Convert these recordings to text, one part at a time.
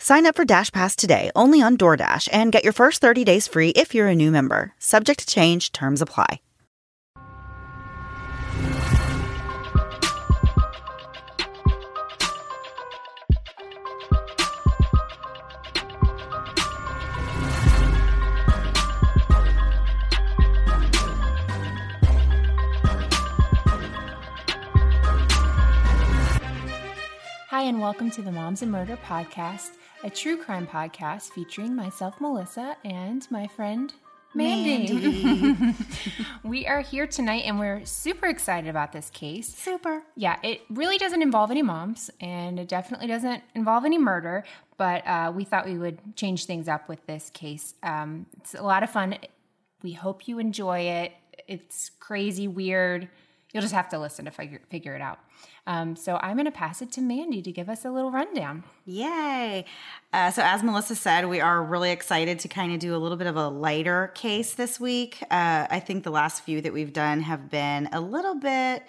Sign up for Dash Pass today only on DoorDash and get your first 30 days free if you're a new member. Subject to change, terms apply. Hi, and welcome to the Moms and Murder Podcast, a true crime podcast featuring myself, Melissa, and my friend Mandy. we are here tonight and we're super excited about this case. Super. Yeah, it really doesn't involve any moms and it definitely doesn't involve any murder, but uh, we thought we would change things up with this case. Um, it's a lot of fun. We hope you enjoy it. It's crazy, weird. You'll just have to listen to figure, figure it out. Um, so I'm going to pass it to Mandy to give us a little rundown. Yay. Uh, so, as Melissa said, we are really excited to kind of do a little bit of a lighter case this week. Uh, I think the last few that we've done have been a little bit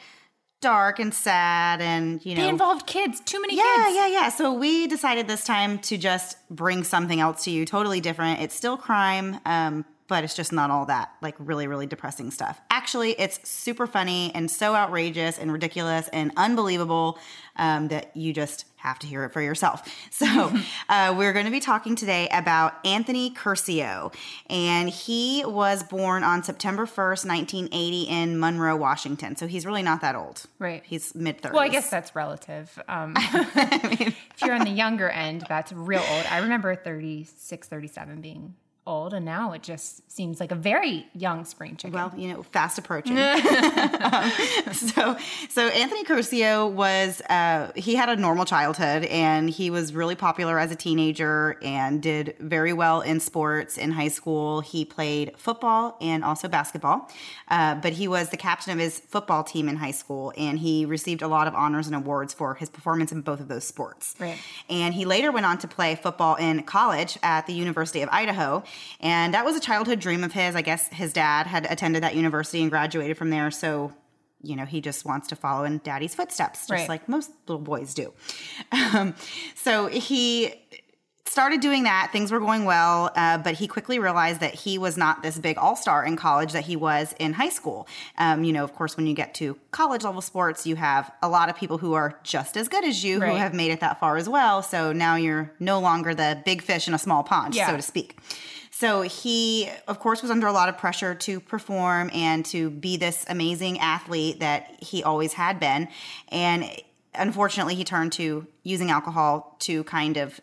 dark and sad and you know they involved kids too many yeah kids yeah yeah yeah so we decided this time to just bring something else to you totally different it's still crime um, but it's just not all that like really really depressing stuff. Actually it's super funny and so outrageous and ridiculous and unbelievable um, that you just have to hear it for yourself. So uh, we're going to be talking today about anthony curcio and he was born on september 1st 1980 in monroe washington. So he's really not that old. Right. he's mid-30s well i guess that's relative. Um, if you're on the younger end that's real old. I remember 36 37 being old and now it just seems like a very young spring chicken Well, you know, fast approaching. um, so, so Anthony Curcio was uh, he had a normal childhood, and he was really popular as a teenager and did very well in sports in high school. He played football and also basketball, uh, but he was the captain of his football team in high school, and he received a lot of honors and awards for his performance in both of those sports. Right. And he later went on to play football in college at the University of Idaho. And that was a childhood dream of his. I guess his dad had attended that university and graduated from there. So, you know, he just wants to follow in daddy's footsteps, just Right. like most little boys do. Um, so he started doing that. Things were going well, uh, but he quickly realized that he was not this big all star in college that he was in high school. Um, you know, of course, when you get to college level sports, you have a lot of people who are just as good as you Right. who have made it that far as well. So now you're no longer the big fish in a small pond, Yeah. so to speak. So he, of course, was under a lot of pressure to perform and to be this amazing athlete that he always had been. And unfortunately, he turned to using alcohol to kind of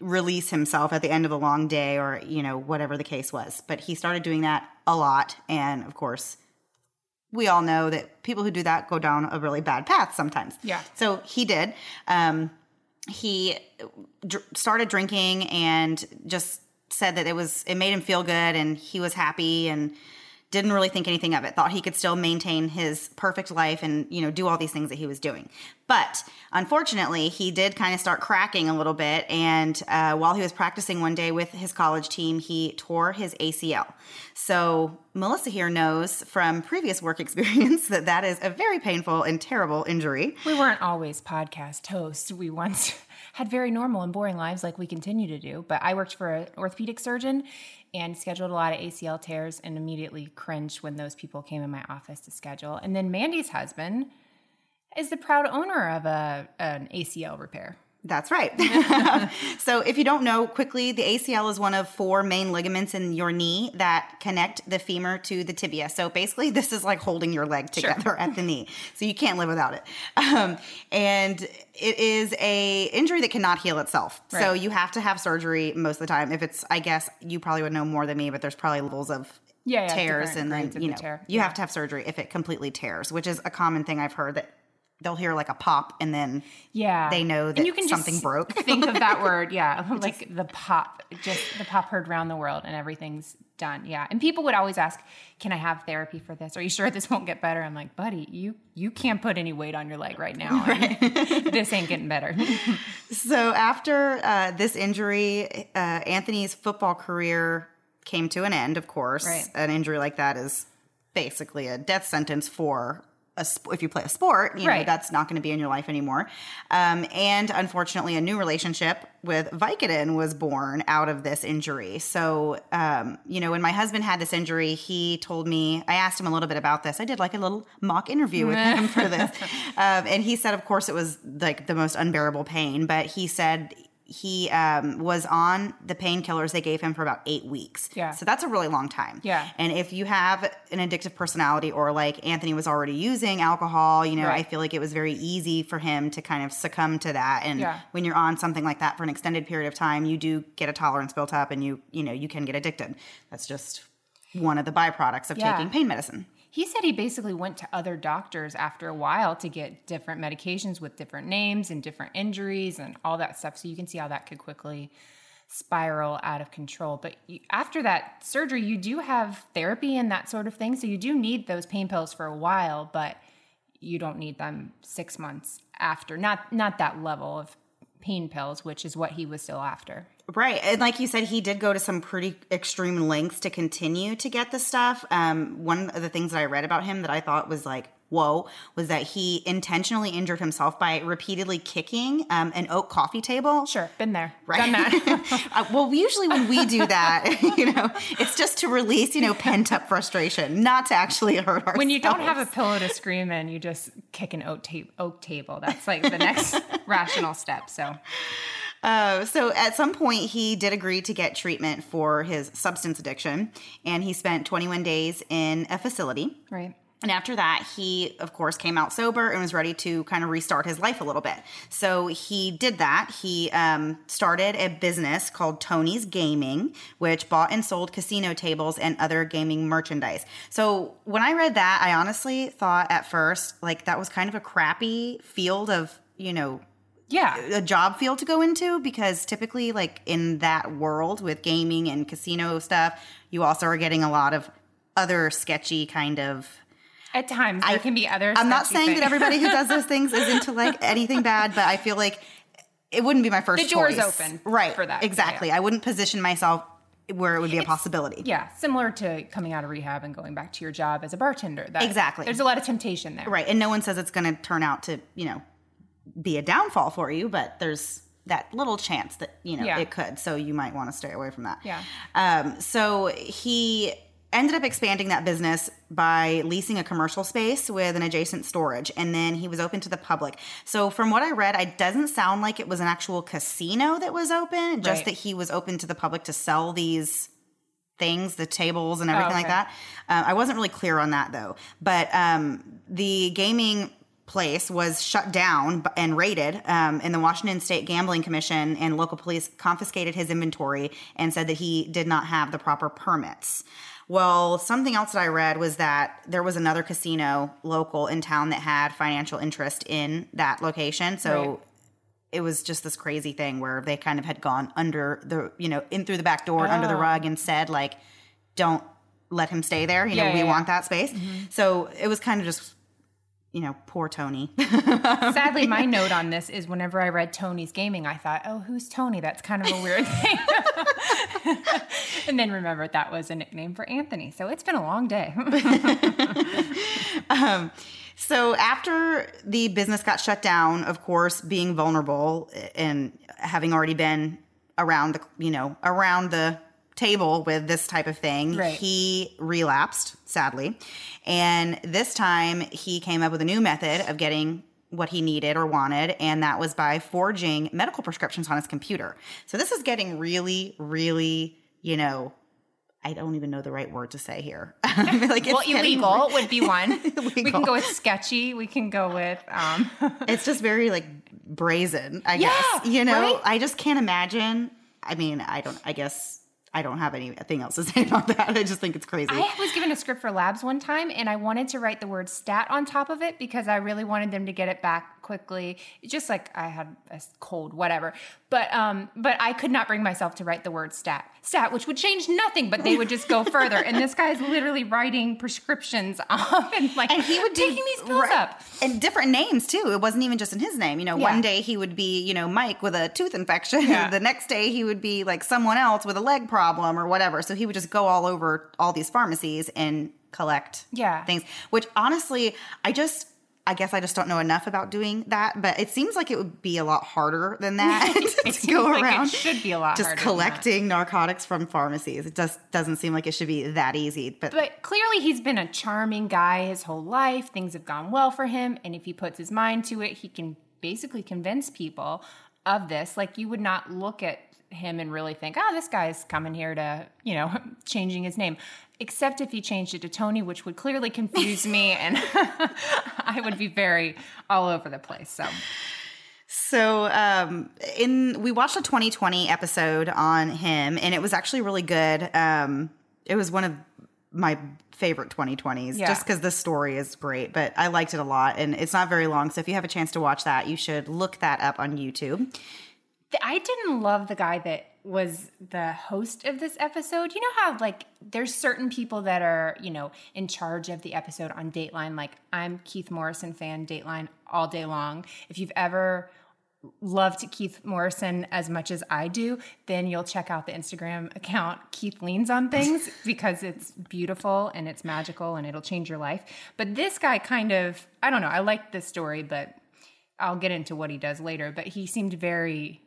release himself at the end of a long day or, you know, whatever the case was. But he started doing that a lot. And of course, we all know that people who do that go down a really bad path sometimes. Yeah. So he did. Um, he dr- started drinking and just said that it was it made him feel good and he was happy and didn't really think anything of it. Thought he could still maintain his perfect life and you know do all these things that he was doing. But unfortunately he did kind of start cracking a little bit and uh, while he was practicing one day with his college team he tore his acl so melissa here knows from previous work experience that that is a very painful and terrible injury. We weren't always podcast hosts. We once had very normal and boring lives like we continue to do. But I worked for an orthopedic surgeon and scheduled a lot of ACL tears and immediately cringed when those people came in my office to schedule. And then Mandy's husband is the proud owner of a an ACL repair. That's right. so, if you don't know, quickly, the ACL is one of four main ligaments in your knee that connect the femur to the tibia. So, basically, this is like holding your leg together at the knee. So, you can't live without it. Um, and it is a injury that cannot heal itself. So, you have to have surgery most of the time. If it's, I guess, you probably would know more than me, but there's probably levels of Yeah, yeah, tears, and then you know tear. you Yeah. have to have surgery if it completely tears, which is a common thing I've heard that they'll hear like a pop and then Yeah. They know And that you can something just broke. think of that word, yeah, like the pop, just the pop heard around the world and everything's done. Yeah. And people would always ask, "Can I have therapy for this? Are you sure this won't get better?" I'm like, "Buddy, you you can't put any weight on your leg right now. and this ain't getting better." So after uh, this injury, uh, Anthony's football career came to an end. Of course, Right. an injury like that is basically a death sentence for a sp- if you play a sport. You know Right. that's not going to be in your life anymore. Um, and unfortunately, a new relationship with Vicodin was born out of this injury. So, um, you know, when my husband had this injury, he told me. I asked him a little bit about this. I did like a little mock interview with him for this, um, and he said, of course, it was like the most unbearable pain. But he said he um, was on the painkillers they gave him for about eight weeks. Yeah. So that's a really long time. Yeah. And if you have an addictive personality or like Anthony was already using alcohol, you know, I feel like it was very easy for him to kind of succumb to that. And Yeah. when you're on something like that for an extended period of time, you do get a tolerance built up and you, you know, you can get addicted. That's just one of the byproducts of Yeah. taking pain medicine. He said he basically went to other doctors after a while to get different medications with different names and different injuries and all that stuff. So you can see how that could quickly spiral out of control. But after that surgery, you do have therapy and that sort of thing. So you do need those pain pills for a while, but you don't need them six months after. Not not that level of pain pills, which is what he was still after. Right. And like you said, he did go to some pretty extreme lengths to continue to get the stuff. Um, one of the things that I read about him that I thought was like, whoa, was that he intentionally injured himself by repeatedly kicking um, an oak coffee table. Sure, been there, Right. done that. Uh, well, usually when we do that, you know, it's just to release, you know, pent up frustration, not to actually hurt ourselves. when you don't have a pillow to scream in, you just kick an oak, ta- oak table. That's like the next rational step. So, Uh, so at some point, he did agree to get treatment for his substance addiction, and he spent 21 days in a facility. right. And after that, he, of course, came out sober and was ready to kind of restart his life a little bit. So he did that. He um, started a business called Tony's Gaming, which bought and sold casino tables and other gaming merchandise. So when I read that, I honestly thought at first, like, that was kind of a crappy field of, you know, Yeah. a job field to go into because typically like in that world with gaming and casino stuff you also are getting a lot of other sketchy kind of At times, there can be other. i'm not saying that everybody who does those things is into like anything bad but i feel like it wouldn't be my first The door's choice. open right for that, exactly yeah. i wouldn't position myself where it would be a possibility Yeah, similar to coming out of rehab and going back to your job as a bartender. That, Exactly. There's a lot of temptation there. right and no one says it's going to turn out to you know be a downfall for you but there's that little chance that you know Yeah. it could so you might want to stay away from that Yeah. um, so he ended up expanding that business by leasing a commercial space with an adjacent storage and then he was open to the public so from what i read it doesn't sound like it was an actual casino that was open just Right. that he was open to the public to sell these things, the tables and everything like okay. that. Uh, I wasn't really clear on that though. But um, the gaming place was shut down and raided, um, and the Washington State Gambling Commission and local police confiscated his inventory and said that he did not have the proper permits. Well, something else that I read was that there was another casino local in town that had financial interest in that location. So Right. it was just this crazy thing where they kind of had gone under the, you know, in through the back door, under the Oh. rug, and said, like, don't let him stay there. You know, Yeah, we yeah, want that space. Mm-hmm. So it was kind of just, you know, poor Tony. Sadly, my note on this is whenever I read Tony's gaming, I thought, oh, who's Tony? That's kind of a weird thing. and then remembered that was a nickname for Anthony. So it's been a long day. Um, so after the business got shut down, of course, being vulnerable and having already been around the you know around the table with this type of thing, Right. he relapsed sadly, and this time he came up with a new method of getting what he needed or wanted, and that was by forging medical prescriptions on his computer. So this is getting really, really, you know. I don't even know the right word to say here. like well, illegal would be one. We can go with sketchy. We can go with um, it's just very like brazen i Yeah, guess you know right? i just can't imagine i mean i don't i guess i don't have anything else to say about that. I just think it's crazy. I was given a script for labs one time and I wanted to write the word stat on top of it because I really wanted them to get it back quickly. Just like I had a cold, whatever. But um, but I could not bring myself to write the word stat. Stat, which would change nothing, but they would just go further. And this guy's literally writing prescriptions off and like and he would do- taking these pills right. up. and different names too it wasn't even just in his name you know Yeah. one day he would be you know mike with a tooth infection Yeah. the next day he would be like someone else with a leg problem or whatever so he would just go all over all these pharmacies and collect Yeah. things which honestly i just I guess I just don't know enough about doing that, but it seems like it would be a lot harder than that to go like it around. should be a lot just harder than that. collecting narcotics from pharmacies. It just doesn't seem like it should be that easy. But, But clearly, he's been a charming guy his whole life. Things have gone well for him. And if he puts his mind to it, he can basically convince people of this. Like, you would not look at him and really think, oh, this guy's coming here to, you know, changing his name. Except if he changed it to Tony, which would clearly confuse me. And I would be very all over the place. So, So um in we watched a 20/20 episode on him and it was actually really good. Um it was one of my favorite 2020s Yeah. just cuz the story is great, but I liked it a lot and it's not very long. So if you have a chance to watch that, you should look that up on YouTube. I didn't love the guy that was the host of this episode. You know how like there's certain people that are, you know, in charge of the episode on Dateline. Like I'm Keith Morrison fan Dateline all day long. If you've ever loved Keith Morrison as much as I do, then you'll check out the Instagram account Keith Leans on Things because it's beautiful and it's magical and it'll change your life. But this guy kind of, I don't know, I liked this story, but I'll get into what he does later. But he seemed very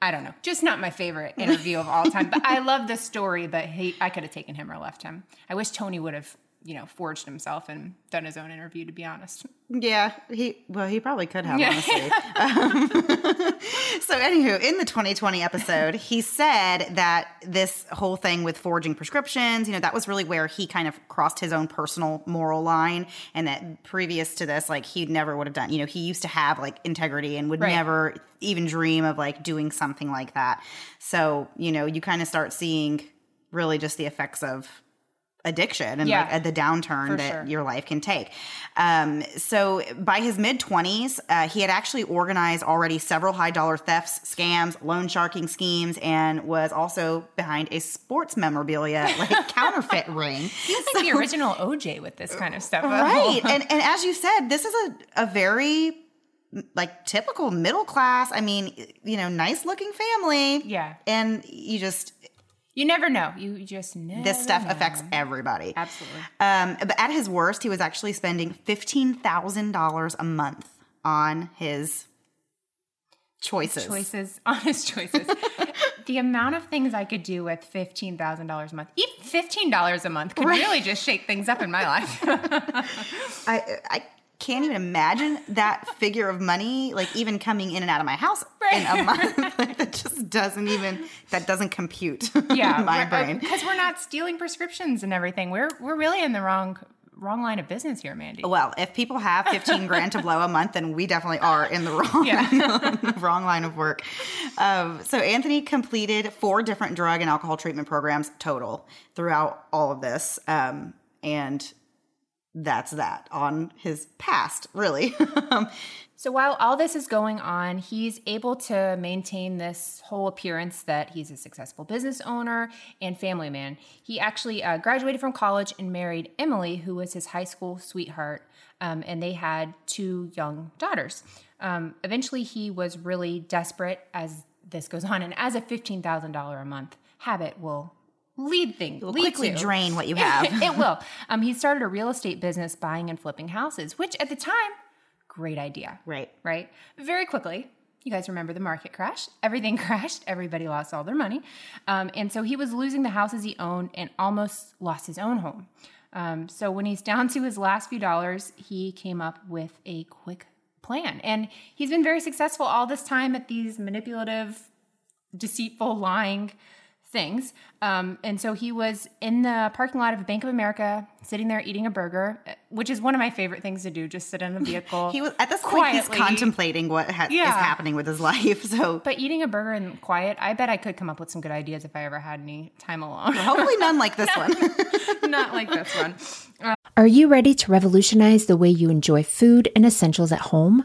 I don't know, just not my favorite interview of all time. But I love the story, but he, I could have taken him or left him. I wish Tony would have, you know, forged himself and done his own interview. To be honest, Yeah, he well, he probably could have Yeah. honestly. Um, so, anywho, in the 20/20 episode, he said that this whole thing with forging prescriptions, you know, that was really where he kind of crossed his own personal moral line, and that previous to this, like he never would have done. You know, he used to have like integrity and would Right. never even dream of like doing something like that. So, you know, you kind of start seeing really just the effects of addiction and Yeah. like uh, the downturn For that sure. your life can take. Um, so by his mid 20s, uh, he had actually organized already several high dollar thefts, scams, loan sharking schemes, and was also behind a sports memorabilia like counterfeit ring. he's like the original OJ with this kind of stuff. Right. and and as you said, this is a, a very like typical middle class, I mean, you know, nice looking family. Yeah. And you just you never know. You just never. this stuff know. affects everybody. Absolutely. Um, but at his worst, he was actually spending fifteen thousand dollars a month on his choices. Choices, honest choices. the amount of things I could do with fifteen thousand dollars a month, even fifteen dollars a month, could Right. really just shake things up in my life. I I can't even imagine that figure of money, like even coming in and out of my house in a month. like, that just doesn't even that doesn't compute yeah, in my uh, brain. because we're not stealing prescriptions and everything. We're we're really in the wrong wrong line of business here, Mandy. Well, if people have 15 grand to blow a month, then we definitely are in the wrong, Yeah. wrong line of work. Um, so Anthony completed four different drug and alcohol treatment programs total throughout all of this. Um, and that's that on his past, really. So while all this is going on, he's able to maintain this whole appearance that he's a successful business owner and family man. He actually uh, graduated from college and married Emily, who was his high school sweetheart, um, and they had two young daughters. Um, eventually, he was really desperate as this goes on, and as a fifteen thousand dollar a month habit will lead things lead quickly to. drain what you have. it will. Um, he started a real estate business buying and flipping houses, which at the time, great idea right. right? Very quickly, you guys remember the market crash. Everything crashed. Everybody lost all their money. Um, and so he was losing the houses he owned and almost lost his own home. Um, so when he's down to his last few dollars, he came up with a quick plan. And he's been very successful all this time at these manipulative, deceitful, lying things. Um, and so he was in the parking lot of a Bank of America, sitting there eating a burger, which is one of my favorite things to do, just sit in a vehicle. He was at this point. He's contemplating what ha- is happening with his life. So But eating a burger in quiet, I bet I could come up with some good ideas if I ever had any time alone. hopefully, none like this one. Not like this one. Are you ready to revolutionize the way you enjoy food and essentials at home?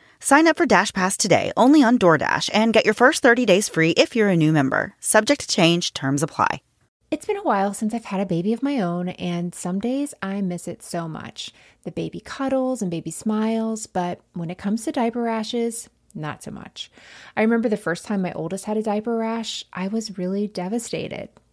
Sign up for DashPass today only on DoorDash and get your first 30 days free if you're a new member. Subject to change. Terms apply. It's been a while since I've had a baby of my own, and some days I miss it so much. The baby cuddles and baby smiles, but when it comes to diaper rashes, not so much. I remember the first time my oldest had a diaper rash, I was really devastated.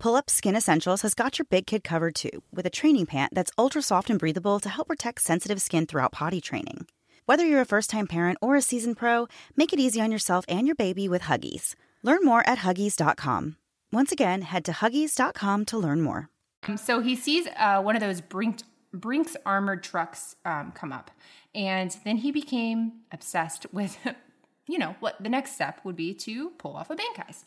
Pull Up Skin Essentials has got your big kid covered too, with a training pant that's ultra soft and breathable to help protect sensitive skin throughout potty training. Whether you're a first time parent or a seasoned pro, make it easy on yourself and your baby with Huggies. Learn more at Huggies.com. Once again, head to Huggies.com to learn more. Um, So he sees uh, one of those Brink, Brinks armored trucks um, come up. And then he became obsessed with, you know, what the next step would be to pull off a bank heist.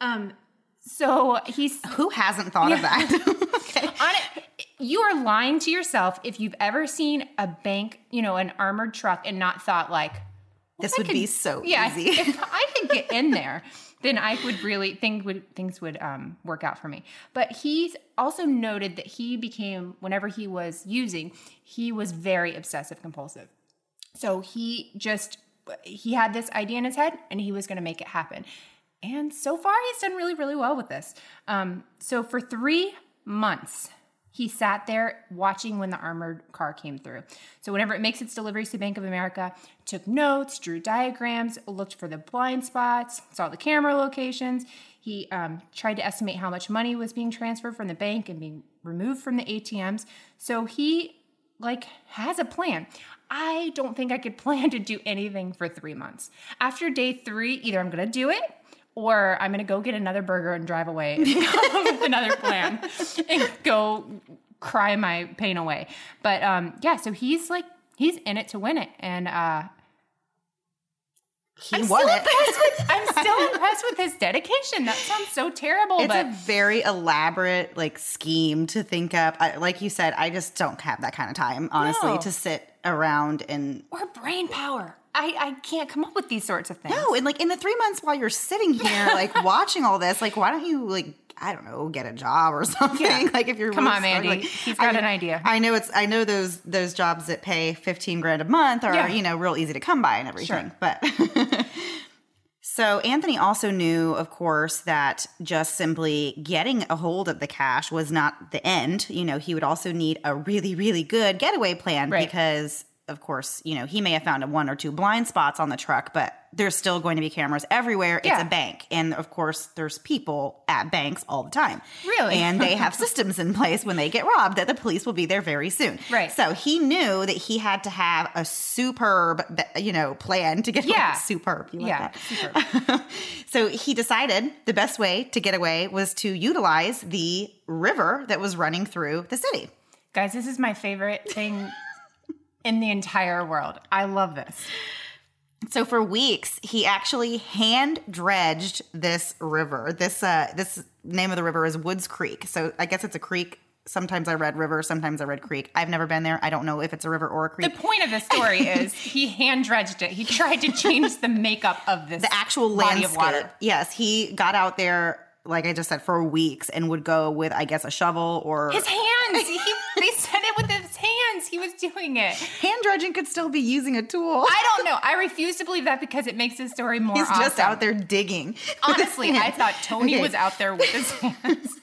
Um, so he's Who hasn't thought of that? okay. on it. You are lying to yourself if you've ever seen a bank, you know, an armored truck and not thought like, This I would could- be so yeah, easy. if I could get in there. then I would really think would things would um, work out for me. But he's also noted that he became whenever he was using, he was very obsessive compulsive. So he just he had this idea in his head and he was going to make it happen. And so far, he's done really, really well with this. Um, so for three months, he sat there watching when the armored car came through. So whenever it makes its deliveries to Bank of America, took notes, drew diagrams, looked for the blind spots, saw the camera locations. He um, tried to estimate how much money was being transferred from the bank and being removed from the ATMs. So he like has a plan. I don't think I could plan to do anything for three months. After day three, either I'm gonna do it or I'm gonna go get another burger and drive away and come up with another plan and go cry my pain away. But um, yeah, so he's like he's in it to win it, and uh, He I'm won still it. impressed with I'm still impressed with his dedication. That sounds so terrible, It's but a very elaborate like scheme to think up. I, like you said, I just don't have that kind of time, honestly, No. to sit around and or brain power. I I can't come up with these sorts of things. no, and like in the three months while you're sitting here, like watching all this, like why don't you like I don't know, get a job or something? Yeah. Like if you're Come really on, Mandy. struggling. He's I got know- an idea. I know it's I know those those jobs that pay fifteen grand a month are Yeah. you know real easy to come by and everything, Sure. but. So Anthony also knew, of course, that just simply getting a hold of the cash was not the end. You know, he would also need a really, really good getaway plan Right. because, of course, you know, he may have found a one or two blind spots on the truck, but there's still going to be cameras everywhere. It's Yeah. a bank. And of course, there's people at banks all the time. Really? And they have systems in place when they get robbed that the police will be there very soon. Right. So he knew that he had to have a superb, you know, plan to get Yeah. superb. You like yeah, that? super. So he decided the best way to get away was to utilize the river that was running through the city. Guys, this is my favorite thing in the entire world. I love this. So for weeks, he actually hand dredged this river. This uh this name of the river is Woods Creek. So I guess it's a creek. Sometimes I read river, sometimes I read creek. I've never been there. I don't know if it's a river or a creek. The point of the story is he hand dredged it. He tried to change the makeup of this the actual body landscape. of water. Yes, he got out there like I just said for weeks and would go with I guess a shovel or His hands. He, they said He was doing it. hand dredging could still be using a tool. I don't know. I refuse to believe that because it makes his story more He's awesome. just out there digging. Honestly, I thought Tony Okay. was out there with his hands.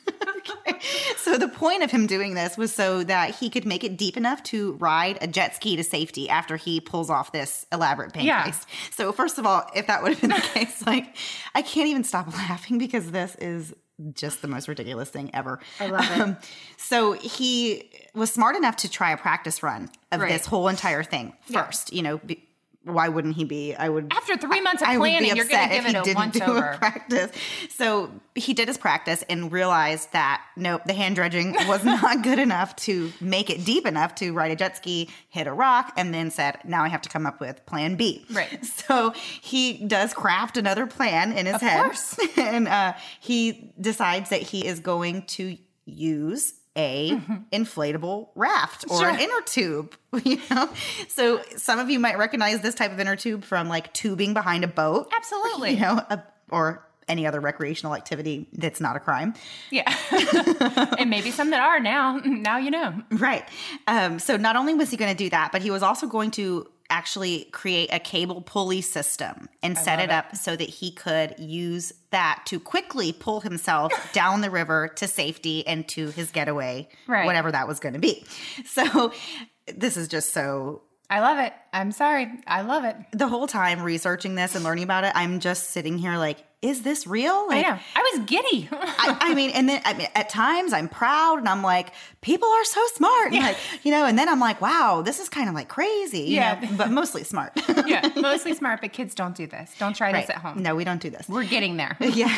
So the point of him doing this was so that he could make it deep enough to ride a jet ski to safety after he pulls off this elaborate bank Yeah. heist. So first of all, if that would have been the case, like I can't even stop laughing because this is just the most ridiculous thing ever. I love it. Um, so he was smart enough to try a practice run of Right. this whole entire thing first. You know, be, why wouldn't he be? I would After three months of I would be planning, you're going to if give he it a didn't once do over. practice. So he did his practice and realized that nope, the hand dredging was not good enough to make it deep enough to ride a jet ski, hit a rock, and then said, "Now I have to come up with Plan B." Right. So he does craft another plan in his Of head, course. and uh, he decides that he is going to use a inflatable raft or an Mm-hmm. Inner tube you know so some of you might recognize this type of inner tube from like tubing behind a boat Absolutely. you know a, or any other recreational activity that's not a crime Yeah. and maybe some that are now. Now you know. right um, so not only was he going to do that but he was also going to actually create a cable pulley system and set love it it. up so that he could use that to quickly pull himself down the river to safety and to his getaway Right. whatever that was going to be so this is just so I love it. I'm sorry. I love it. the whole time researching this and learning about it i'm just sitting here like is this real I know. I was giddy. I, I mean, and then I mean, at times I'm proud and I'm like, people are so smart. And like, you know, and then I'm like, wow, this is kind of like crazy. you Yeah. know, but mostly smart. yeah, mostly smart, but kids don't do this. Don't try Right. this at home. No, we don't do this. We're getting there. Yeah.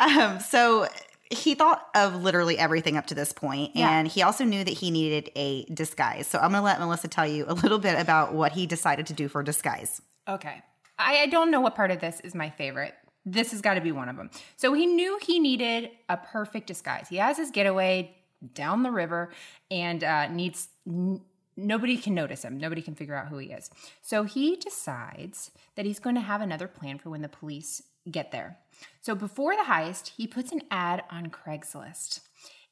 um, so he thought of literally everything up to this point, Yeah. and he also knew that he needed a disguise. So I'm going to let Melissa tell you a little bit about what he decided to do for disguise. Okay. I, I don't know what part of this is my favorite. This has got to be one of them. So he knew he needed a perfect disguise. He has his getaway down the river and uh, needs. N- Nobody can notice him. Nobody can figure out who he is. So he decides that he's going to have another plan for when the police get there. So before the heist, he puts an ad on Craigslist.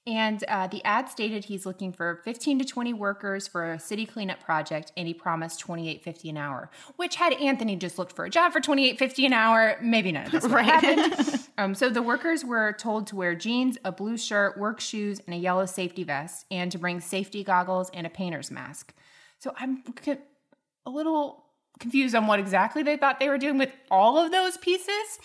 And uh, the ad stated he's looking for 15 to 20 workers for a city cleanup project, and he promised 28.50 an hour. Which, had Anthony just looked for a job for 28.50 an hour, maybe none of this would have happened. um, so the workers were told to wear jeans, a blue shirt, work shoes, and a yellow safety vest, and to bring safety goggles and a painter's mask. So I'm a little confused on what exactly they thought they were doing with all of those pieces.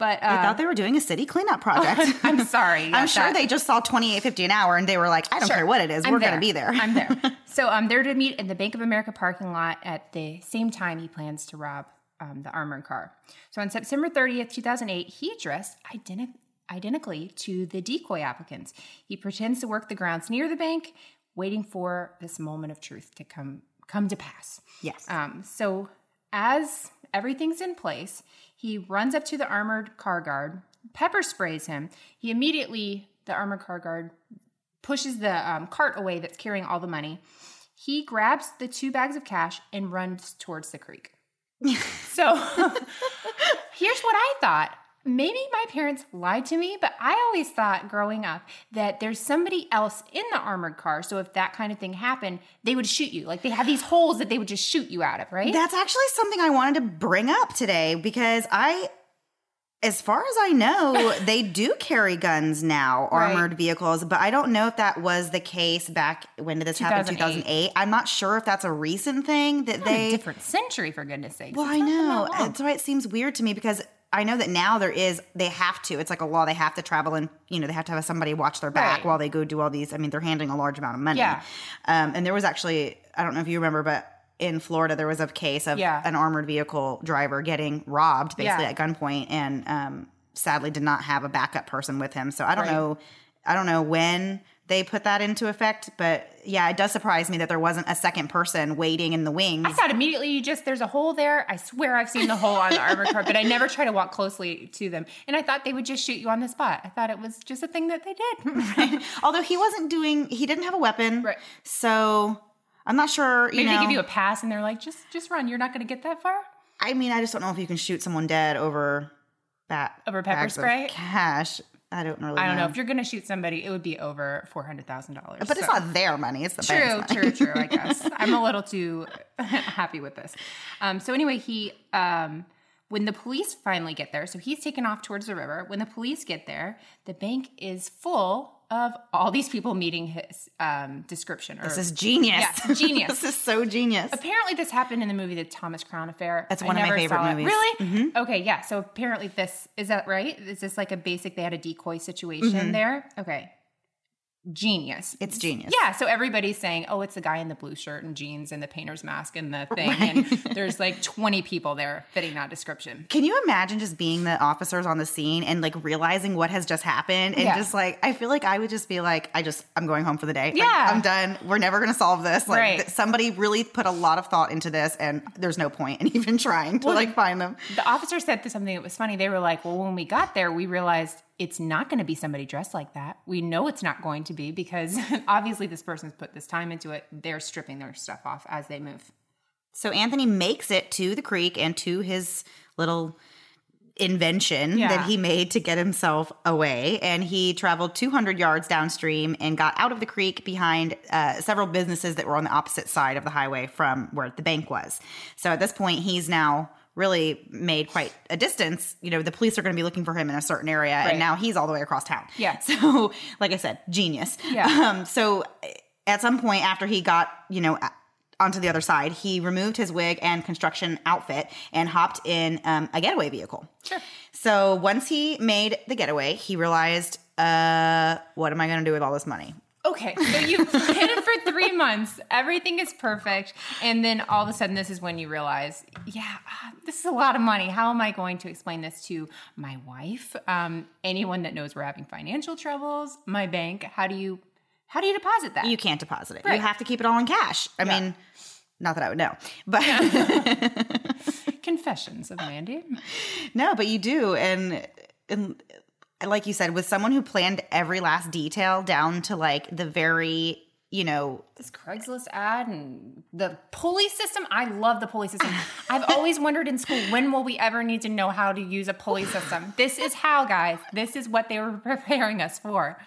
But uh, I thought they were doing a city cleanup project. I'm sorry. I'm sure that- they just saw twenty eight fifty an hour and they were like, I don't Sure. care what it is, I'm we're gonna be there. I'm there. So um, they're to meet in the Bank of America parking lot at the same time he plans to rob um, the armored car. So on September 30th, 2008, he dressed identi- identically to the decoy applicants. He pretends to work the grounds near the bank, waiting for this moment of truth to come come to pass. Yes. Um, so as everything's in place, he runs up to the armored car guard, pepper sprays him. He immediately, the armored car guard pushes the um, cart away that's carrying all the money. He grabs the two bags of cash and runs towards the creek. so here's what I thought. Maybe my parents lied to me, but I always thought growing up that there's somebody else in the armored car. So if that kind of thing happened, they would shoot you. Like they have these holes that they would just shoot you out of, right? That's actually something I wanted to bring up today because I, as far as I know, they do carry guns now, Right. armored vehicles, but I don't know if that was the case back when did this happen? 2008. 2008. I'm not sure if that's a recent thing that a they. different century, for goodness sakes. Well, It's I know. That's why it seems weird to me because I know that now there is, they have to. It's like a law. They have to travel and, you know, they have to have somebody watch their back Right. while they go do all these. I mean, they're handling a large amount of money. Yeah. Um, and there was actually, I don't know if you remember, but in Florida, there was a case of Yeah. an armored vehicle driver getting robbed basically Yeah. at gunpoint and um, sadly did not have a backup person with him. So I don't Right. know. I don't know when they put that into effect, but yeah, it does surprise me that there wasn't a second person waiting in the wings. I thought immediately you just there's a hole there. I swear I've seen the hole on the armor car, but I never try to walk closely to them. And I thought they would just shoot you on the spot. I thought it was just a thing that they did. right. Although he wasn't doing, he didn't have a weapon, Right. so I'm not sure. You Maybe know, they give you a pass and they're like, just just run. You're not going to get that far. I mean, I just don't know if you can shoot someone dead over that Over pepper spray? cash. I don't really. I don't know if you're going to shoot somebody, it would be over four hundred thousand dollars. but it's not their money; it's the True, true, true. I guess I'm a little too happy with this. Um, so anyway, he um, when the police finally get there, so he's taken off towards the river. When the police get there, the bank is full of all these people meeting his um, description. Or, This is genius. Yeah, genius. this is so genius. Apparently, this happened in the movie The Thomas Crown Affair. That's I one of my favorite movies. Mm-hmm. Really? Okay, yeah. So apparently, this is that right? Is this like a basic? They had a decoy situation there. Okay, genius. It's genius. Yeah, so everybody's saying, "Oh, it's the guy in the blue shirt and jeans and the painter's mask and the thing," and there's like 20 people there fitting that description. Can you imagine just being the officers on the scene and like realizing what has just happened and Yeah. just like I feel like I would just be like I just I'm going home for the day. Like, Yeah. I'm done. We're never going to solve this. Like Right. th- somebody really put a lot of thought into this and there's no point in even trying to Well, like find them. The officer said something that was funny. They were like, "Well, when we got there, we realized it's not going to be somebody dressed like that. We know it's not going to be because obviously this person's put this time into it. They're stripping their stuff off as they move." So Anthony makes it to the creek and to his little invention Yeah. that he made to get himself away. And he traveled 200 yards downstream and got out of the creek behind uh, several businesses that were on the opposite side of the highway from where the bank was. So at this point, he's now really made quite a distance. You know, the police are going to be looking for him in a certain area, Right. and now he's all the way across town. Yeah. So, like I said, genius. Yeah. Um, so at some point after he got, you know, onto the other side, he removed his wig and construction outfit and hopped in um, a getaway vehicle. Sure. So once he made the getaway, he realized, uh, what am I going to do with all this money? Okay, so you've hidden for three months. Everything is perfect, and then all of a sudden, this is when you realize, yeah, ah, this is a lot of money. How am I going to explain this to my wife? Um, anyone that knows we're having financial troubles? My bank? How do you how do you deposit that? You can't deposit it. Right. You have to keep it all in cash. I Yeah. mean, not that I would know, but Confessions of Mandy. no, but you do. And, and like you said, with someone who planned every last detail down to like the very you know, this Craigslist ad and the pulley system. I love the pulley system. I've always wondered in school when will we ever need to know how to use a pulley system? This is how, guys. This is what they were preparing us for.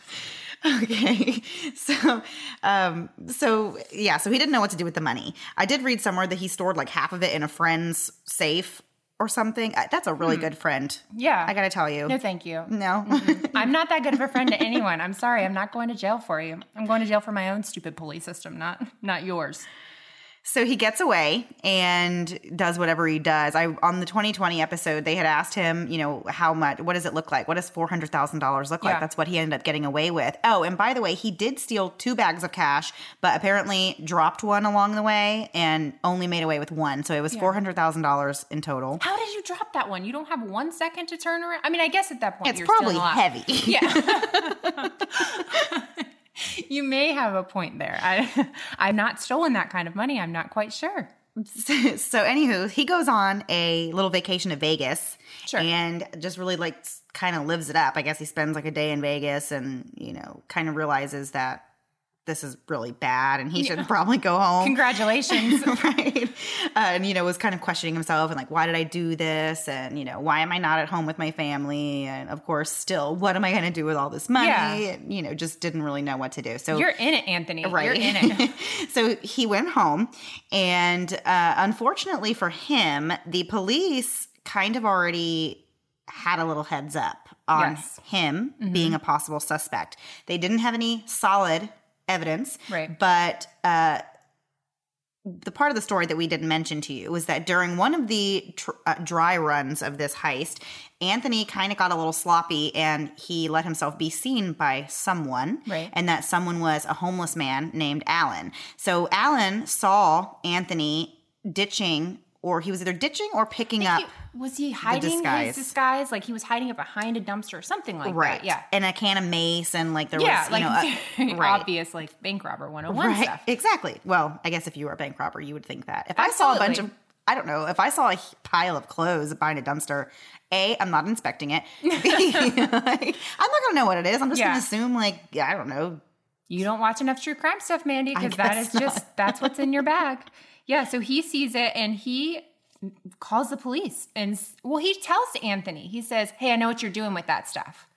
Okay. So, um, so yeah, so he didn't know what to do with the money. I did read somewhere that he stored like half of it in a friend's safe or something. Uh, that's a really hmm. good friend. Yeah. I got to tell you. No, thank you. No. Mm-hmm. I'm not that good of a friend to anyone. I'm sorry. I'm not going to jail for you. I'm going to jail for my own stupid pulley system, not not yours. So he gets away and does whatever he does. I on the 20/20 episode, they had asked him, you know, how much? What does it look like? What does four hundred thousand dollars look like? Yeah. That's what he ended up getting away with. Oh, and by the way, he did steal two bags of cash, but apparently dropped one along the way and only made away with one. So it was four hundred thousand dollars in total. How did you drop that one? You don't have one second to turn around. I mean, I guess at that point It's probably heavy. Yeah. you may have a point there. I, I've not stolen that kind of money. I'm not quite sure. so anywho, he goes on a little vacation to Vegas Sure. and just really like kind of lives it up. I guess he spends like a day in Vegas and, you know, kind of realizes that this is really bad and he should probably go home. Congratulations. right. Uh, and, you know, was kind of questioning himself and like, why did I do this? And, you know, why am I not at home with my family? And of course, still, what am I going to do with all this money? Yeah. And, you know, just didn't really know what to do. So You're in it, Anthony. Right. You're in it. so he went home, and uh, unfortunately for him, the police kind of already had a little heads up on Yes. him being a possible suspect. They didn't have any solid evidence, Right. But uh, the part of the story that we didn't mention to you was that during one of the tr- uh, dry runs of this heist, Anthony kind of got a little sloppy and he let himself be seen by someone. Right. And that someone was a homeless man named Alan. So Alan saw Anthony ditching, or he was either ditching or picking up. was he hiding disguise. his disguise? Like he was hiding it behind a dumpster or something like Right. that. Yeah. And a can of mace, and like there Yeah, was, you like know, a, right. obvious, like bank robber 101 Right. stuff. Exactly. Well, I guess if you were a bank robber, you would think that. If I saw a bunch of, I don't know, if I saw a pile of clothes behind a dumpster, A, I'm not inspecting it. B, like, I'm not going to know what it is. I'm just Yeah. going to assume, like, I don't know. You don't watch enough true crime stuff, Mandy, because that is is just that's what's in your bag. Yeah, so he sees it and he calls the police and well, he tells Anthony. He says, "Hey, I know what you're doing with that stuff."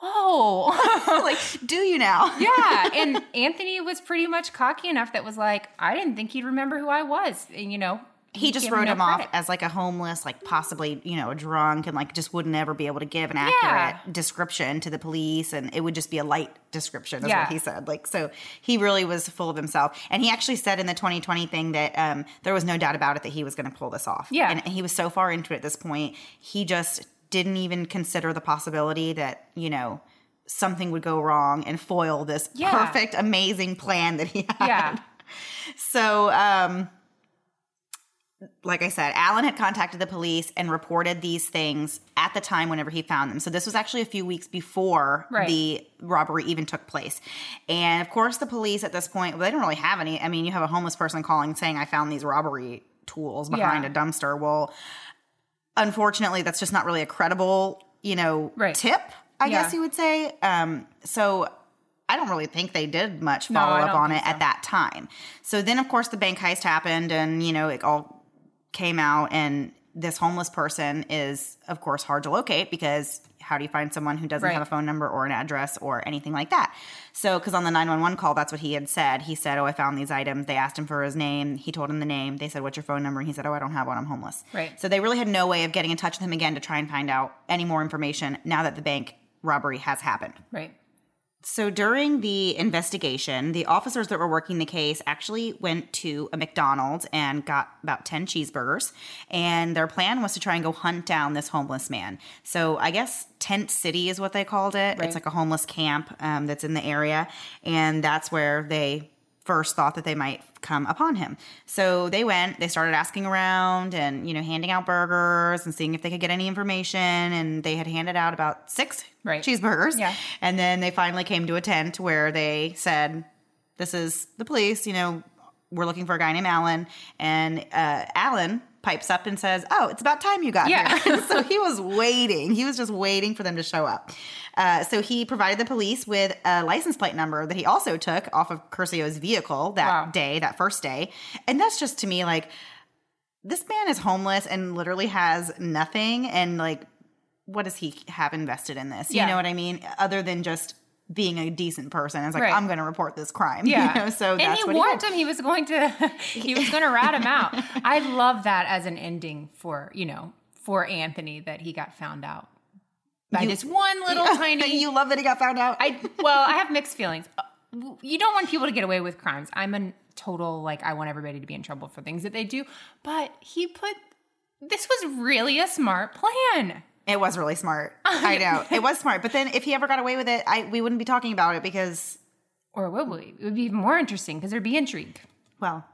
Whoa. like, do you now? yeah, and Anthony was pretty much cocky enough that was like, "I didn't think he'd remember who I was." And you know, He just wrote no him off as like a homeless, like possibly, you know, a drunk and like just would never be able to give an Yeah. accurate description to the police. And it would just be a light description, is Yeah. what he said. Like, so he really was full of himself. And he actually said in the 20/20 thing that um, there was no doubt about it that he was going to pull this off. Yeah. And he was so far into it at this point, he just didn't even consider the possibility that, you know, something would go wrong and foil this Yeah. perfect, amazing plan that he had. Yeah. So, um, like I said, Alan had contacted the police and reported these things at the time whenever he found them. So this was actually a few weeks before Right. the robbery even took place. And of course, the police at this point, well, they didn't really have any. I mean, you have a homeless person calling saying, I found these robbery tools behind Yeah. a dumpster. Well, unfortunately, that's just not really a credible, you know, Right. tip, I Yeah. guess you would say. Um, so I don't really think they did much follow I up on it so. at that time. So then, of course, the bank heist happened, and you know, it all came out, and this homeless person is, of course, hard to locate because how do you find someone who doesn't Right. have a phone number or an address or anything like that? So, because on the 911 call, that's what he had said. He said, Oh, I found these items. They asked him for his name. He told him the name. They said, What's your phone number? and He said, Oh, I don't have one. I'm homeless. Right. So they really had no way of getting in touch with him again to try and find out any more information now that the bank robbery has happened. Right. So during the investigation, the officers that were working the case actually went to a McDonald's and got about 10 cheeseburgers. And their plan was to try and go hunt down this homeless man. So I guess Tent City is what they called it. Right. It's like a homeless camp um, that's in the area. And that's where they first thought that they might come upon him. So they went, they started asking around and, you know, handing out burgers and seeing if they could get any information. And they had handed out about six Right. cheeseburgers. Yeah. And then they finally came to a tent where they said, This is the police, you know, we're looking for a guy named Alan. And uh, Alan pipes up and says, "Oh, it's about time you got Yeah. here." so he was waiting. He was just waiting for them to show up. Uh, so he provided the police with a license plate number that he also took off of Curcio's vehicle that Wow. day, that first day, and that's just to me like this man is homeless and literally has nothing, and like, what does he have invested in this? You Yeah. know what I mean? Other than just being a decent person, it's like Right. I'm going to report this crime. Yeah. you know? so and that's he what warned him he was going to he was going to rat him out. I love that as an ending for you know for Anthony that he got found out by You- this one little tiny. you love that he got found out. I well, I have mixed feelings. Uh, You don't want people to get away with crimes. I'm a total like I want everybody to be in trouble for things that they do. But he put this was really a smart plan. It was really smart. I know it was smart. But then if he ever got away with it, I we wouldn't be talking about it because, Or would we? It would be even more interesting because there'd be intrigue. well,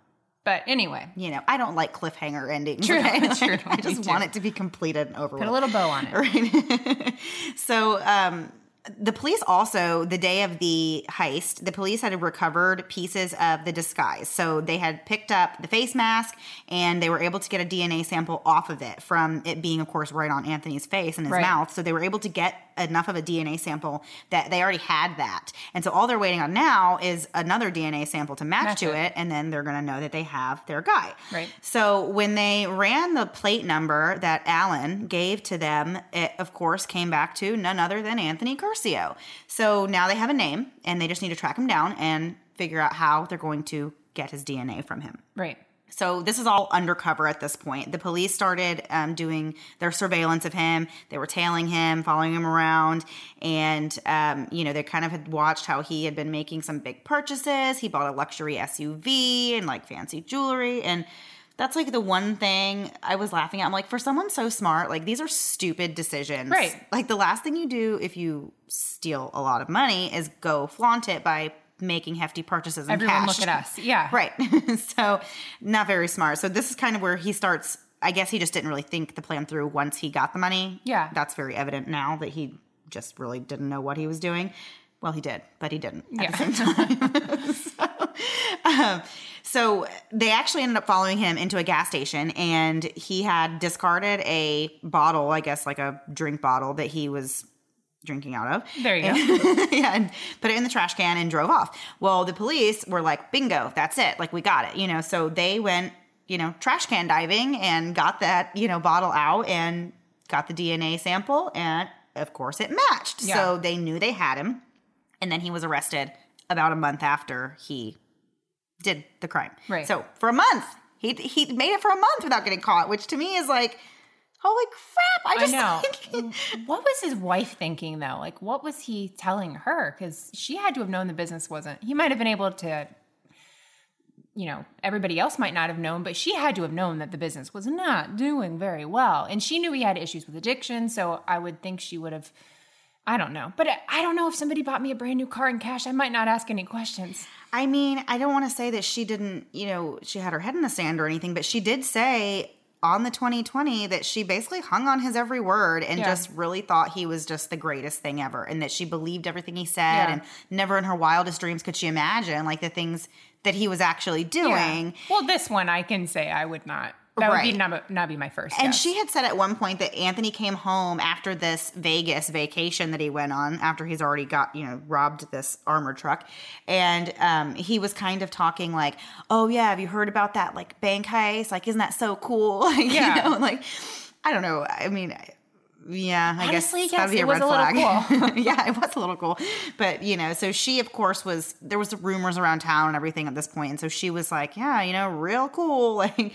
But anyway, you know, I don't like cliffhanger endings. True, okay? true, I just want it to be completed and over put with. a little bow on it. Right. so, um, the police also, the day of the heist, the police had recovered pieces of the disguise. So they had picked up the face mask and they were able to get a DNA sample off of it from it being, of course, right on Anthony's face and his Right. mouth. So they were able to get enough of a DNA sample that they already had that. And so all they're waiting on now is another DNA sample to match, to it. it. And then they're going to know that they have their guy. Right. So when they ran the plate number that Alan gave to them, it of course came back to none other than Anthony Curcio. So now they have a name and they just need to track him down and figure out how they're going to get his DNA from him. Right. So this is all undercover at this point. The police started um, doing their surveillance of him. They were tailing him, following him around, and um, you know they kind of had watched how he had been making some big purchases. He bought a luxury SUV and like fancy jewelry, and that's like the one thing I was laughing at. I'm like, for someone so smart, like these are stupid decisions, Right. Like the last thing you do if you steal a lot of money is go flaunt it by making hefty purchases. In Everyone cash. look at us. Yeah. Right. so not very smart. So this is kind of where he starts. I guess he just didn't really think the plan through once he got the money. Yeah. That's very evident now that he just really didn't know what he was doing. Well, he did, but he didn't at the Yeah. same time. so, um, so they actually ended up following him into a gas station, and he had discarded a bottle, I guess like a drink bottle that he was drinking out of. There you go. yeah, and put it in the trash can and drove off. Well, the police were like, bingo, that's it. Like, we got it, you know. So they went, you know, trash can diving and got that, you know, bottle out and got the DNA sample. And of course, it matched. Yeah. So they knew they had him. And then he was arrested about a month after he did the crime. Right. So for a month, he, he made it for a month without getting caught, which to me is like, holy crap. I I just know. what was his wife thinking though? Like, what was he telling her? Because she had to have known the business wasn't. He might have been able to, you know, everybody else might not have known, but she had to have known that the business was not doing very well. And she knew he had issues with addiction. So I would think she would have. I don't know. But I- I don't know if somebody bought me a brand new car in cash, I might not ask any questions. I mean, I don't want to say that she didn't, you know, she had her head in the sand or anything, but she did say on the 20/20 that she basically hung on his every word and Yeah. just really thought he was just the greatest thing ever and that she believed everything he said Yeah. and never in her wildest dreams could she imagine like the things that he was actually doing. Well, this one I can say I would not. That would be not, not be my first. And guess. she had said at one point that Anthony came home after this Vegas vacation that he went on, after he's already got, you know, robbed this armored truck. And um, he was kind of talking like, oh, yeah, have you heard about that, like, bank heist? Like, isn't that so cool? Like, Yeah. you know, like, I don't know. I mean, yeah, I Honestly, guess that'd yes, be it a was red a little flag. yeah, it was a little cool. But, you know, so she, of course, was, there was rumors around town and everything at this. And so she was like, yeah, you know, real cool. Like,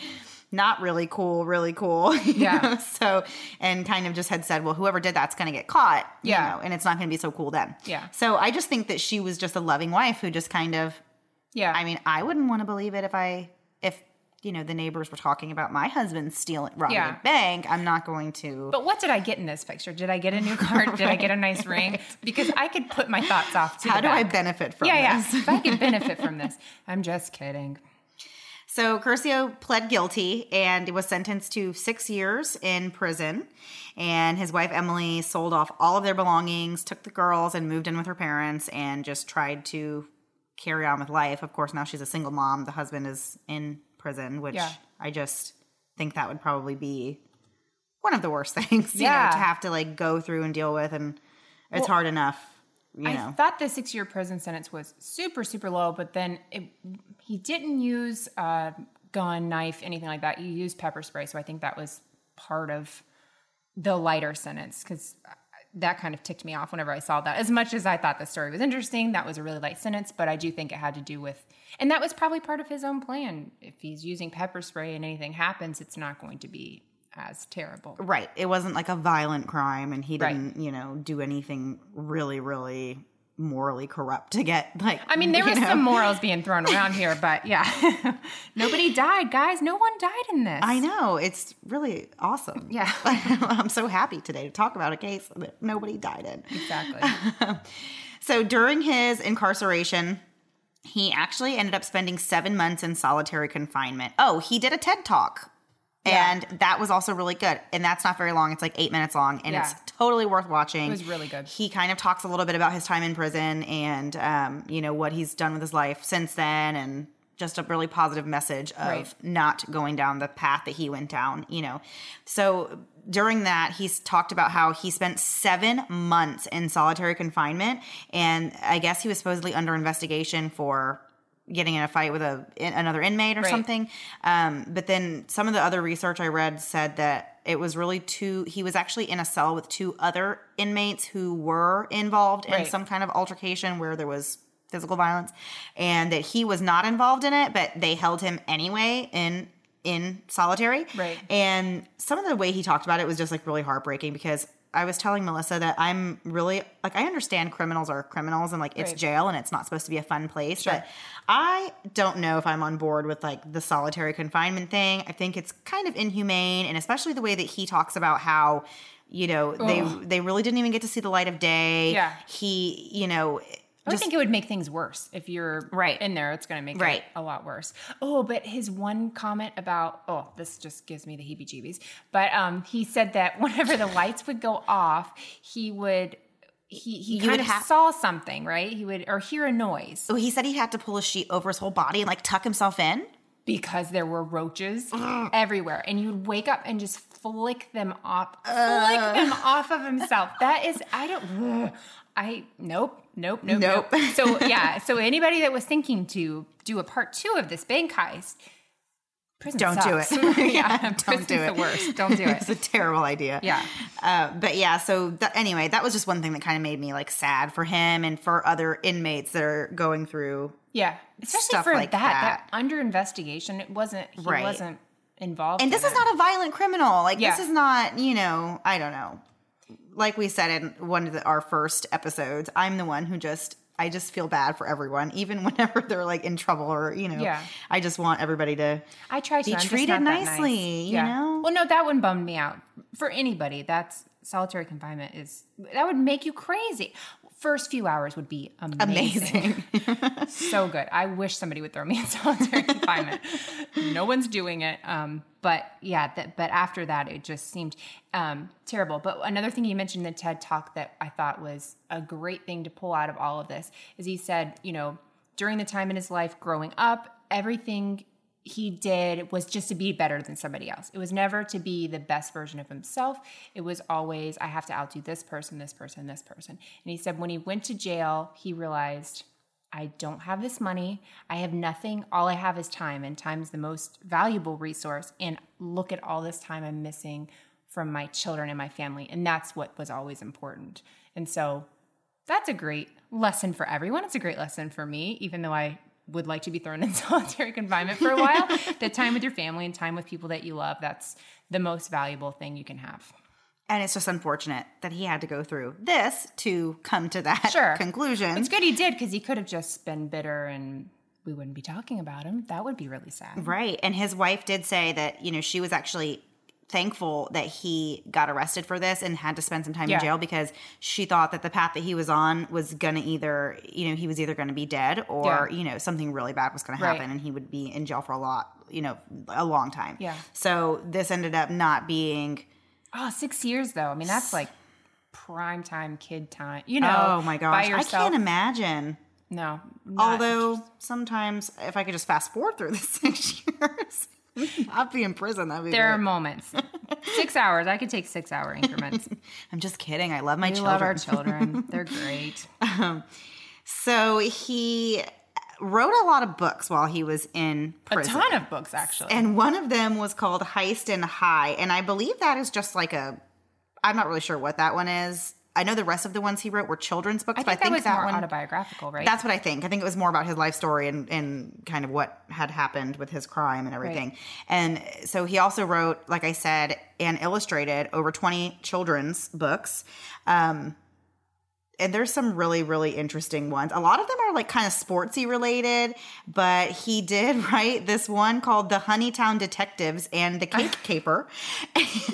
not really cool, really cool. Yeah. know? So, and kind of just had said, well, whoever did that's going to get caught. you Yeah. know, and it's not going to be so cool then. Yeah. So I just think that she was just a loving wife who just kind of, yeah. I mean, I wouldn't want to believe it if I, if, you know, the neighbors were talking about my husband stealing, robbing Yeah. a bank. I'm not going to. But what did I get in this picture? Did I get a new car? Did I get a nice ring? Because I could put my thoughts off to how do I benefit from Yeah, this? yeah. If I could benefit from this, I'm just kidding. So Curcio pled guilty and was sentenced to six years in prison. And his wife Emily sold off all of their belongings, took the girls, and moved in with her parents, and just tried to carry on with life. Of course, now she's a single mom. The husband is in prison, which Yeah. I just think that would probably be one of the worst things, you know, Yeah. to have to like go through and deal with. And it's hard enough, you I thought the six year prison sentence was super, super low, but then it, he didn't use a gun, knife, anything like that. He used pepper spray. So I think that was part of the lighter sentence because uh, that kind of ticked me off whenever I saw that. As much as I thought the story was interesting, that was a really light sentence, but I do think it had to do with, and that was probably part of his own plan. If he's using pepper spray and anything happens, it's not going to be as terrible. Right. It wasn't like a violent crime and he didn't, you know, do anything really, really morally corrupt to get like I mean, there was know. some morals being thrown around here, but yeah, nobody died, guys. No one died in this. I know. It's really awesome. Yeah. I'm so happy today to talk about a case that nobody died in. Exactly. So during his incarceration, he actually ended up spending seven months in solitary confinement. Oh, he did a TED talk. Yeah. And that was also really good. And that's not very long. It's like eight minutes long. And Yeah. it's totally worth watching. It was really good. He kind of talks a little bit about his time in prison and, um, you know, what he's done with his life since then and just a really positive message of Right. not going down the path that he went down, you know. So during that, he's talked about how he spent seven months in solitary confinement. And I guess he was supposedly under investigation for getting in a fight with a in, another inmate or Right. something. Um, but then some of the other research I read said that it was really two. He was actually in a cell with two other inmates who were involved in Right. some kind of altercation where there was physical violence, and that he was not involved in it, but they held him anyway in in solitary. Right. And some of the way he talked about it was just like really heartbreaking because I was telling Melissa that I'm really like I understand criminals are criminals and like it's Right. jail and it's not supposed to be a fun place, Sure. but I don't know if I'm on board with like the solitary confinement thing. I think it's kind of inhumane and especially the way that he talks about how you know they they really didn't even get to see the light of day. Yeah. He, you know, I would think it would make things worse if you're Right. in there. It's going to make Right. it a lot worse. Oh, but his one comment about oh, this just gives me the heebie-jeebies. But um, he said that whenever the lights would go off, he would he he kind of have- saw something, right? He would or hear a noise so he said he had to pull a sheet over his whole body and like tuck himself in. because there were roaches everywhere, and you'd wake up and just flick them off, flick them off of himself. That is, I don't. I nope, nope, nope, nope. Nope. So yeah, so anybody that was thinking to do a part two of this bank heist, prison Don't do it. Yeah, don't do it. The worst. Don't do it. It's a terrible idea. Yeah. Uh, but yeah, so th- anyway, that was just one thing that kind of made me like sad for him and for other inmates that are going through. Yeah, especially for like that, that. that. under investigation. It wasn't. He Right. wasn't involved. And in this is not a violent criminal. Like this is not, you know, I don't know. Like we said in one of the, our first episodes, I'm the one who just I just feel bad for everyone, even whenever they're like in trouble or you know. Yeah. I just want everybody to. I try to be I'm treated nicely, nice. you know? Well, no, that one bummed me out. For anybody, that's solitary confinement is that would make you crazy. First few hours would be amazing. Amazing. so good. I wish somebody would throw me in solitary confinement. No one's doing it. Um, but yeah, that, but after that, it just seemed um, terrible. But another thing he mentioned in the TED talk that I thought was a great thing to pull out of all of this is he said, you know, during the time in his life growing up, everything he did was just to be better than somebody else. It was never to be the best version of himself. It was always, I have to outdo this person, this person, this person. And he said when he went to jail, he realized, I don't have this money. I have nothing. All I have is time, and time is the most valuable resource. And look at all this time I'm missing from my children and my family. And that's what was always important. And so that's a great lesson for everyone. It's a great lesson for me, even though I would like to be thrown in solitary confinement for a while. that time with your family and time with people that you love, that's the most valuable thing you can have. and it's just unfortunate that he had to go through this to come to that Sure. conclusion. It's good he did because he could have just been bitter and we wouldn't be talking about him. That would be really sad. Right. And his wife did say that, you know, she was actually thankful that he got arrested for this and had to spend some time Yeah. in jail because she thought that the path that he was on was going to either, you know, he was either going to be dead or, Yeah. you know, something really bad was going to Right. happen and he would be in jail for a lot, you know, a long time. Yeah. So this ended up not being, Oh, six years though. I mean, that's like prime time kid time. You know, oh my gosh, I can't imagine. No. Although sometimes if I could just fast forward through the six years. I'll be in prison. That'd be There are moments. Six hours. I could take six hour increments. I'm just kidding. I love my We children. love our children. They're great. Um, so he wrote a lot of books while he was in prison. A ton of books, actually. And one of them was called Heist and High. And I believe that is just like a, I'm not really sure what that one is. I know the rest of the ones he wrote were children's books, I but I think that was that one, autobiographical, right? that's what I think. I think it was more about his life story and, and kind of what had happened with his crime and everything. And so he also wrote, like I said, and illustrated over 20 children's books. Um, and there's some really, really interesting ones. A lot of them are like kind of sportsy related, but he did write this one called The Honeytown Detectives and the Cake Caper.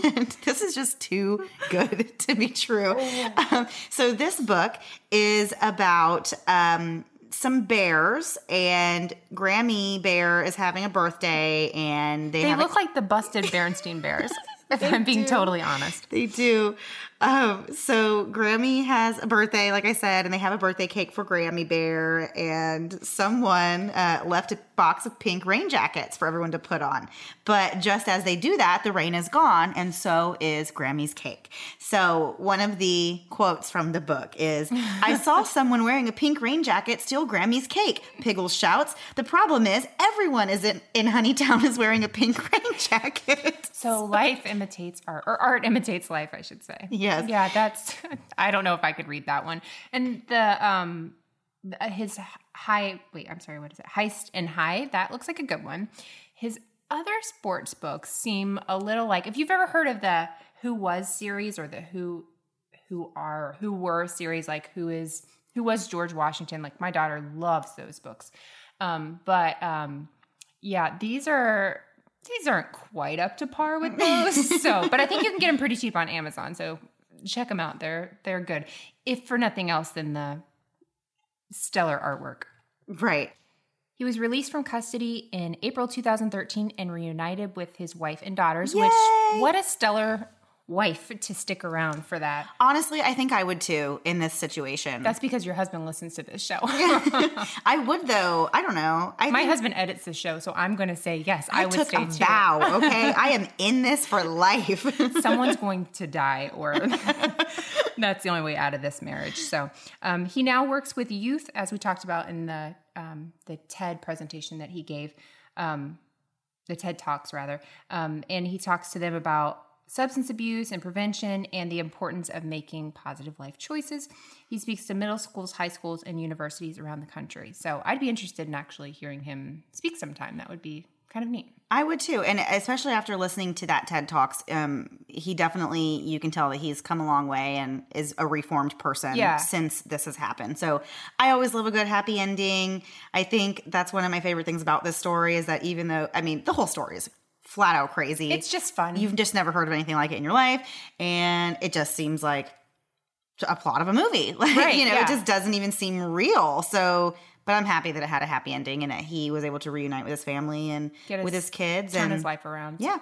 And this is just too good to be true. Um, so, this book is about um, some bears, and Grammy Bear is having a birthday, and they, they have a look like the busted Bernstein Bears, if I'm being totally honest. they do. Um, so Grammy has a birthday, like I said, and they have a birthday cake for Grammy Bear, and someone uh, left a box of pink rain jackets for everyone to put on. But just as they do that, the rain is gone, and so is Grammy's cake. So one of the quotes from the book is, "I saw someone wearing a pink rain jacket steal Grammy's cake." Piggles shouts, "The problem is everyone is in, in Honeytown is wearing a pink rain jacket." So life imitates art, or art imitates life, I should say. Yeah, that's. I don't know if I could read that one. And the um, his high. Wait, I'm sorry. What is it? Heist and High. That looks like a good one. His other sports books seem a little like if you've ever heard of the Who Was series or the Who Who Are Who Were series, like Who is Who Was George Washington. Like my daughter loves those books. Um, but um, yeah, these are these aren't quite up to par with those. so, but I think you can get them pretty cheap on Amazon. So check them out. They're they're good. If for nothing else than the stellar artwork. Right. He was released from custody in April 2013 and reunited with his wife and daughters, Yay! which what a stellar wife to stick around for that. Honestly, I think I would too in this situation. That's because your husband listens to this show. I would though. I don't know. I My husband edits the show, so I'm going to say yes, I, I, would took stay a tuned. vow. Okay, I am in this for life. someone's going to die or that's the only way out of this marriage so um, he now works with youth as we talked about in the um, the ted presentation that he gave um, the ted talks rather um, and he talks to them about substance abuse and prevention and the importance of making positive life choices he speaks to middle schools high schools and universities around the country so i'd be interested in actually hearing him speak sometime that would be kind of neat I would too, and especially after listening to that TED Talks, um, he definitely you can tell that he's come a long way and is a reformed person Yeah. since this has happened. So I always love a good happy ending. I think that's one of my favorite things about this story is that even though I mean the whole story is flat out crazy, it's just fun you've just never heard of anything like it in your life, and it just seems like a plot of a movie. Like Right, you know, yeah. it just doesn't even seem real. So. But I'm happy that it had a happy ending and that he was able to reunite with his family and Get with his- his kids turn and his life around yeah.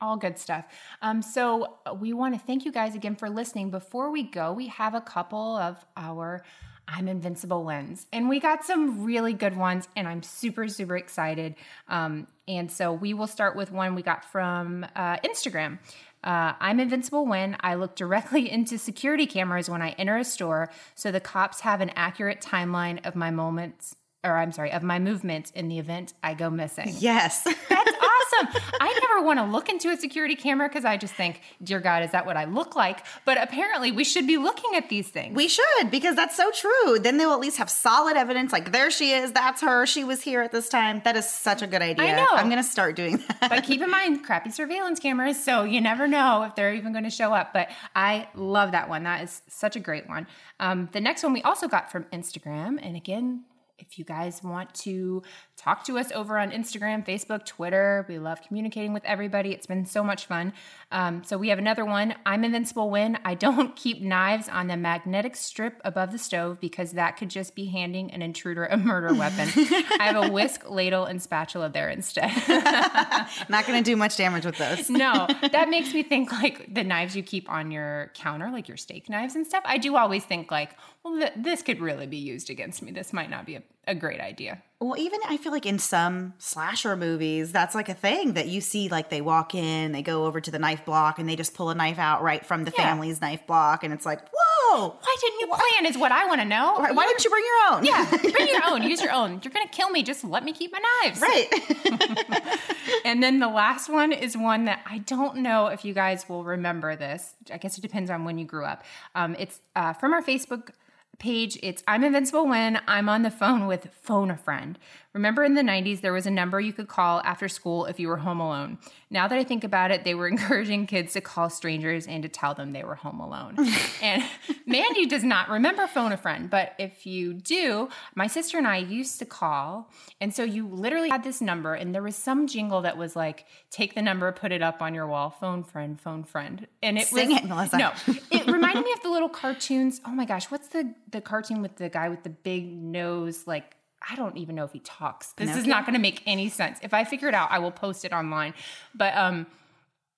all good stuff. Um, so uh, we want to thank you guys again for listening. Before we go, we have a couple of our I'm Invincible wins, and we got some really good ones, and I'm super super excited. Um, and so we will start with one we got from uh, Instagram. Uh, I'm invincible when I look directly into security cameras when I enter a store, so the cops have an accurate timeline of my moments, or I'm sorry, of my movements in the event I go missing. Yes. That's awesome. I never want to look into a security camera because I just think, dear God, is that what I look like? But apparently, we should be looking at these things. we should because that's so true. Then they'll at least have solid evidence like there she is, that's her, she was here at this time. That is such a good idea. I know. I'm going to start doing that. but keep in mind, crappy surveillance cameras, so you never know if they're even going to show up. But I love that one. That is such a great one. Um, the next one we also got from Instagram. And again, if you guys want to talk to us over on Instagram, Facebook, Twitter, we love communicating with everybody. It's been so much fun. Um, so we have another one. I'm invincible Win. I don't keep knives on the magnetic strip above the stove because that could just be handing an intruder a murder weapon. I have a whisk, ladle, and spatula there instead. Not going to do much damage with those. no, that makes me think like the knives you keep on your counter, like your steak knives and stuff. I do always think like, well, th- this could really be used against me. This might not be a a great idea. Well, even I feel like in some slasher movies, that's like a thing that you see. Like they walk in, they go over to the knife block, and they just pull a knife out right from the Yeah. family's knife block, and it's like, whoa! Why didn't you plan? Is what I want to know. Why, why didn't you bring your own? Yeah, bring your own. Use your own. You're gonna kill me. Just let me keep my knives. right. And then the last one is one that I don't know if you guys will remember this. I guess it depends on when you grew up. Um, it's uh, from our Facebook page. It's I'm invincible when I'm on the phone with phone a friend. Remember in the 90s, there was a number you could call after school if you were home alone. Now that I think about it, they were encouraging kids to call strangers and to tell them they were home alone. and Mandy does not remember phone a friend, but if you do, my sister and I used to call. And so you literally had this number, and there was some jingle that was like, take the number, put it up on your wall, phone friend, phone friend. And it Sing was, it, Melissa. No, it reminded me of the little cartoons. Oh my gosh, what's the the cartoon with the guy with the big nose? Like I don't even know if he talks. This is not going to make any sense. If I figure it out, I will post it online. But um,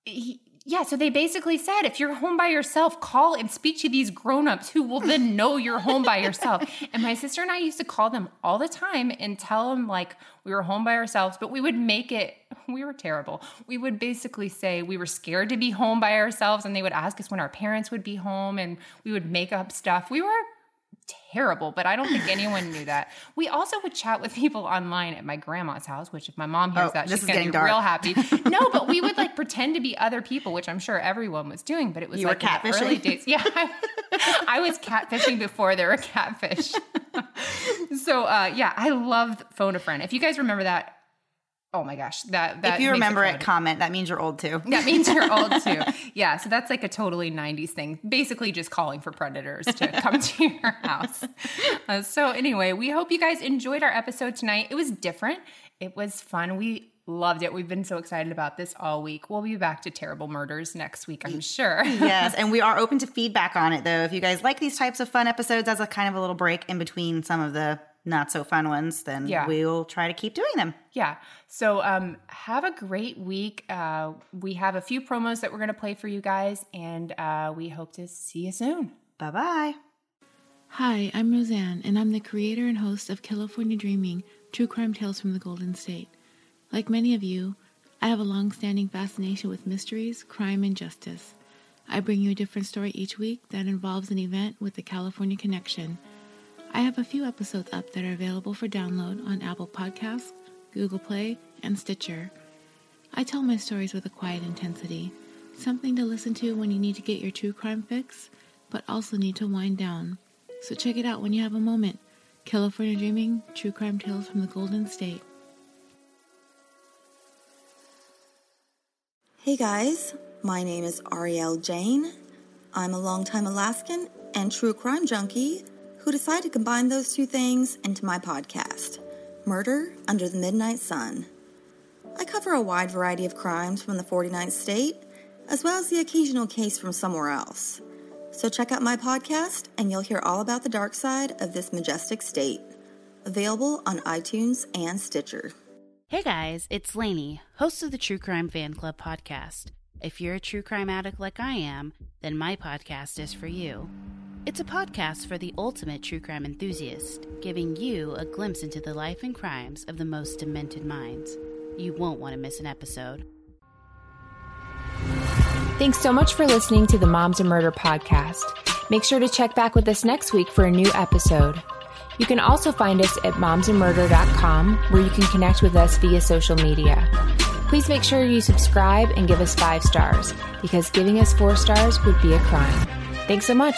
he, yeah. So they basically said, if you're home by yourself, call and speak to these grown-ups who will then know you're home by yourself. And my sister and I used to call them all the time and tell them like we were home by ourselves, but we would make it. We were terrible. We would basically say we were scared to be home by ourselves, and they would ask us when our parents would be home, and we would make up stuff. We were terrible, but I don't think anyone knew that. We also would chat with people online at my grandma's house, which if my mom hears Oh, that, she's gonna getting be dark. real happy. No, but we would like pretend to be other people, which I'm sure everyone was doing, but it was You like catfishing? early days. Yeah. I, I was catfishing before there were catfish. so uh yeah, I loved phone a friend. If you guys remember that, oh my gosh, that that if you remember fun. it, comment. That means you're old too. That means you're old too. Yeah, so that's like a totally 90s thing. Basically, just calling for predators to come to your house. Uh, so, anyway, we hope you guys enjoyed our episode tonight. It was different, it was fun. We loved it. We've been so excited about this all week. We'll be back to terrible murders next week, I'm sure. yes, and we are open to feedback on it though. If you guys like these types of fun episodes as a kind of a little break in between some of the not so fun ones, then Yeah. we'll try to keep doing them. Yeah. So um, have a great week. Uh, we have a few promos that we're going to play for you guys, and uh, we hope to see you soon. Bye bye. Hi, I'm Roseanne, and I'm the creator and host of Killafornia Dreaming True Crime Tales from the Golden State. Like many of you, I have a long standing fascination with mysteries, crime, and justice. I bring you a different story each week that involves an event with a California connection. I have a few episodes up that are available for download on Apple Podcasts, Google Play, and Stitcher. I tell my stories with a quiet intensity, something to listen to when you need to get your true crime fix, but also need to wind down. So check it out when you have a moment. Killafornia Dreaming True Crime Tales from the Golden State. Hey guys, my name is Ariel Jane. I'm a longtime Alaskan and true crime junkie who decided to combine those two things into my podcast, Murder Under the Midnight Sun. I cover a wide variety of crimes from the 49th state, as well as the occasional case from somewhere else. So check out my podcast and you'll hear all about the dark side of this majestic state. Available on iTunes and Stitcher. Hey guys, it's Lanie, host of the True Crime Fan Club podcast. If you're a true crime addict like I am, then my podcast is for you. It's a podcast for the ultimate true crime enthusiast, giving you a glimpse into the life and crimes of the most demented minds. You won't want to miss an episode. Thanks so much for listening to the Moms and Murder podcast. Make sure to check back with us next week for a new episode. You can also find us at momsandmurder.com where you can connect with us via social media. Please make sure you subscribe and give us five stars because giving us four stars would be a crime. Thanks so much.